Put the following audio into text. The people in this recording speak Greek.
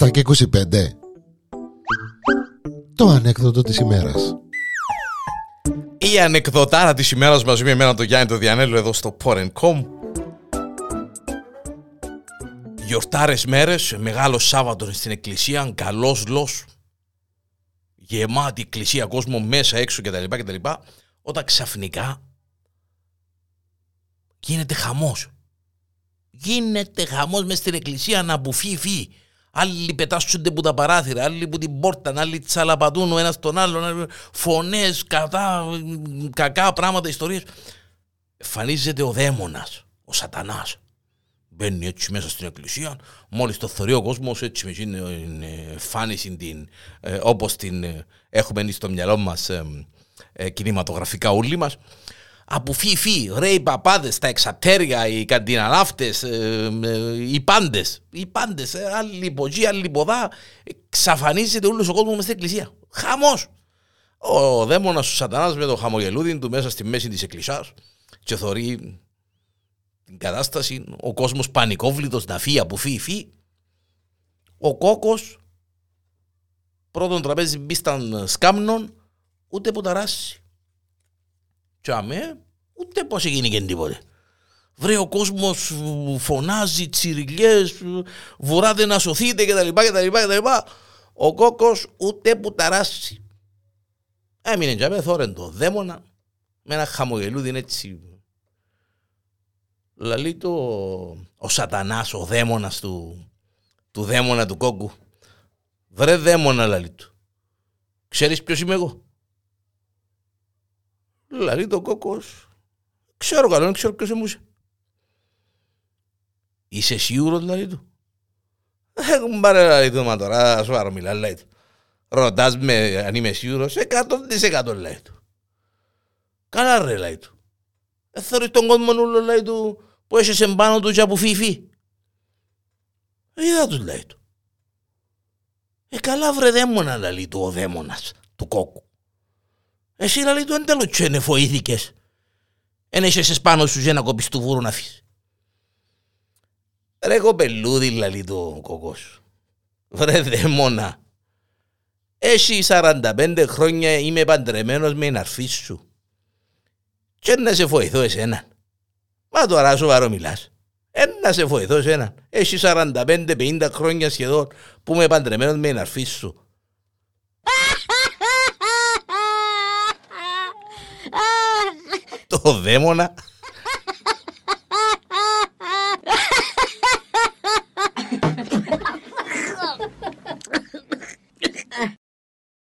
7 και 25 Το ανέκδοτο της ημέρας Η ανεκδοτάρα της ημέρας μαζί με εμένα το Γιάννη το Διανέλο εδώ στο Porn.com Γιορτάρες μέρες, μεγάλο Σάββατο στην εκκλησία, καλός λος Γεμάτη εκκλησία, κόσμο μέσα, έξω κτλ. κτλ όταν ξαφνικά γίνεται χαμός. Γίνεται χαμός μέσα στην εκκλησία να μπουφεί Άλλοι πετάσσονται που τα παράθυρα, άλλοι που την πόρτα, άλλοι τσαλαπατούν ο ένας τον άλλον, φωνές, κατά, κακά πράγματα, ιστορίες. Εμφανίζεται ο δαίμονας, ο σατανάς. Μπαίνει έτσι μέσα στην εκκλησία, μόλις το θεωρεί ο κόσμος έτσι με την εμφάνιση την, ε, όπως την ε, έχουμε στο μυαλό μας ε, ε, κινηματογραφικά όλοι μας από φι ρε οι παπάδες, τα εξατέρια, οι καντιναλάφτες, ε, ε, οι πάντες, οι πάντες, ε, άλλοι πογεί, άλλοι ποδά, εξαφανίζεται όλος ο κόσμος μες στην εκκλησία. Χαμός! Ο δαίμονας ο σατανάς με το χαμογελούδι του μέσα στη μέση της εκκλησιάς και θωρεί την κατάσταση, ο κόσμος πανικόβλητος να φύγει από φύγει φύγει. Ο κόκος πρώτον τραπέζι μπίσταν σκάμνων ούτε που ταράσει. Και αμέ, ούτε πώς έγινε και τίποτε. Βρε ο κόσμος φωνάζει, τσιριλιές, βουράτε να σωθείτε κτλ. κτλ, Ο κόκκος ούτε που ταράσει. Έμεινε και αμέ θόρεν το δαίμονα με ένα χαμογελούδι έτσι. Λαλεί το ο σατανάς, ο δαίμονας του, του δαίμονα του κόκκου. Βρε δαίμονα λαλεί του. Ξέρεις ποιος είμαι εγώ; Δηλαδή το κόκκος, ξέρω καλό, δεν ξέρω ποιος είσαι. Είσαι σίγουρος δηλαδή του; Έχουν πάρει δηλαδή του, μα τώρα σοβαρό μιλά, λέει του. Ρωτάς με αν είμαι σίγουρος, εκατό δισεκατό λέει του. Καλά ρε λέει του. Ε, θεωρείς τον κόσμο νουλο λέει του που έχεις εμπάνω του και από φίφι. Ε, είδα τους λέει του. Ε καλά βρε δαίμονας λέει του ο δαίμονας του κόκκου. Εσύ λέει του εντέλος και είναι φοήθηκες. Εν έχεσαι πάνω σου για να κοπείς του βούρου να αφήσεις. Ρε κοπελούδι λέει το κοκός. Βρε δαίμονα. Εσύ 45 χρόνια είμαι παντρεμένος με την αρφή σου. Και να σε βοηθώ εσένα. Μα τώρα σοβαρό μιλάς. Ένα σε βοηθώ εσένα. Έχει 45-50 χρόνια σχεδόν που είμαι παντρεμένος με την αρφή σου. Το δαίμονα